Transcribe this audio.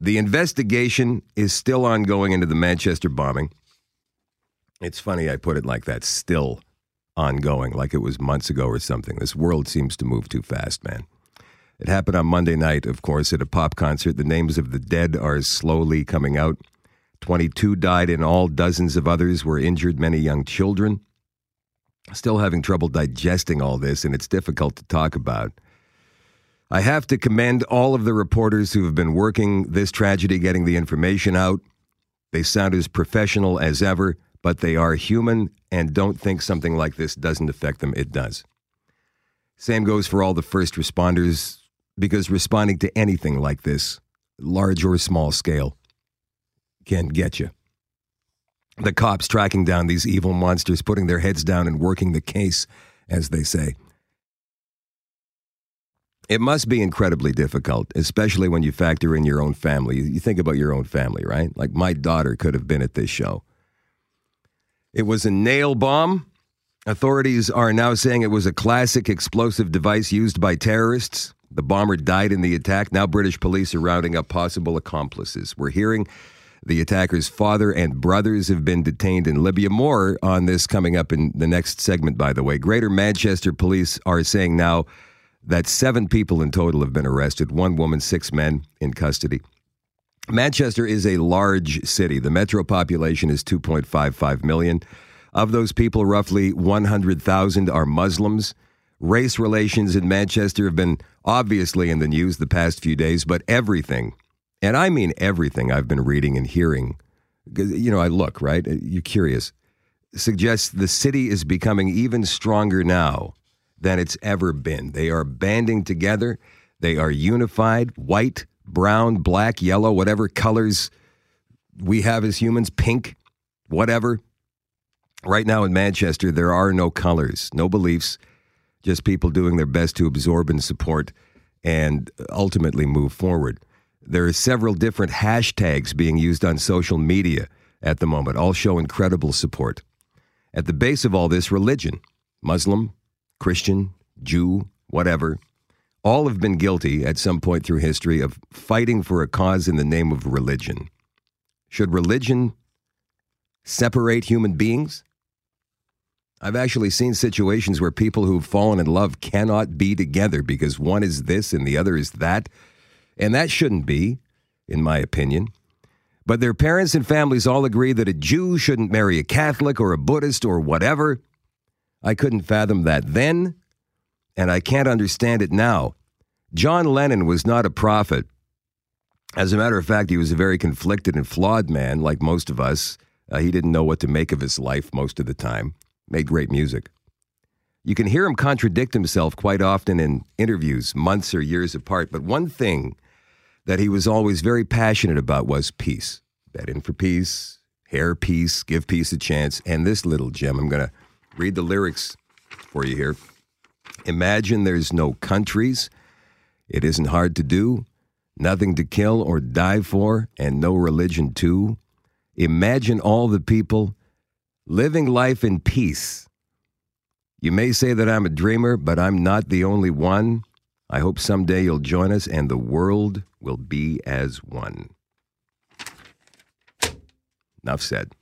The investigation is still ongoing into the Manchester bombing. It's funny I put it like that, still ongoing, like it was months ago or something. This world seems to move too fast, man. It happened on Monday night, of course, at a pop concert. The names of the dead are slowly coming out. 22 died and all, dozens of others were injured, many young children. Still having trouble digesting all this, and it's difficult to talk about. I have to commend all of the reporters who have been working this tragedy, getting the information out. They sound as professional as ever, but they are human and don't think something like this doesn't affect them. It does. Same goes for all the first responders, because responding to anything like this, large or small scale, can get you. The cops tracking down these evil monsters, putting their heads down and working the case, as they say. It must be incredibly difficult, especially when you factor in your own family. You think about your own family, right? Like my daughter could have been at this show. It was a nail bomb. Authorities are now saying it was a classic explosive device used by terrorists. The bomber died in the attack. Now, British police are rounding up possible accomplices. We're hearing the attacker's father and brothers have been detained in Libya. More on this coming up in the next segment, by the way. Greater Manchester police are saying now that seven people in total have been arrested one woman, six men in custody. Manchester is a large city. The metro population is 2.55 million. Of those people, roughly 100,000 are Muslims. Race relations in Manchester have been obviously in the news the past few days, but everything, and I mean everything I've been reading and hearing, you know, I look, right? You're curious, suggests the city is becoming even stronger now than it's ever been. They are banding together, they are unified, white, brown, black, yellow, whatever colors we have as humans, pink, whatever. Right now in Manchester, there are no colors, no beliefs, just people doing their best to absorb and support and ultimately move forward. There are several different hashtags being used on social media at the moment, all show incredible support. At the base of all this, religion Muslim, Christian, Jew, whatever all have been guilty at some point through history of fighting for a cause in the name of religion. Should religion separate human beings? I've actually seen situations where people who've fallen in love cannot be together because one is this and the other is that. And that shouldn't be, in my opinion. But their parents and families all agree that a Jew shouldn't marry a Catholic or a Buddhist or whatever. I couldn't fathom that then, and I can't understand it now. John Lennon was not a prophet. As a matter of fact, he was a very conflicted and flawed man, like most of us. Uh, he didn't know what to make of his life most of the time. Made great music. You can hear him contradict himself quite often in interviews, months or years apart. But one thing that he was always very passionate about was peace. Bed in for peace, hair peace, give peace a chance. And this little gem, I'm going to read the lyrics for you here. Imagine there's no countries. It isn't hard to do. Nothing to kill or die for, and no religion too. Imagine all the people living life in peace. You may say that I'm a dreamer, but I'm not the only one. I hope someday you'll join us and the world will be as one. Enough said.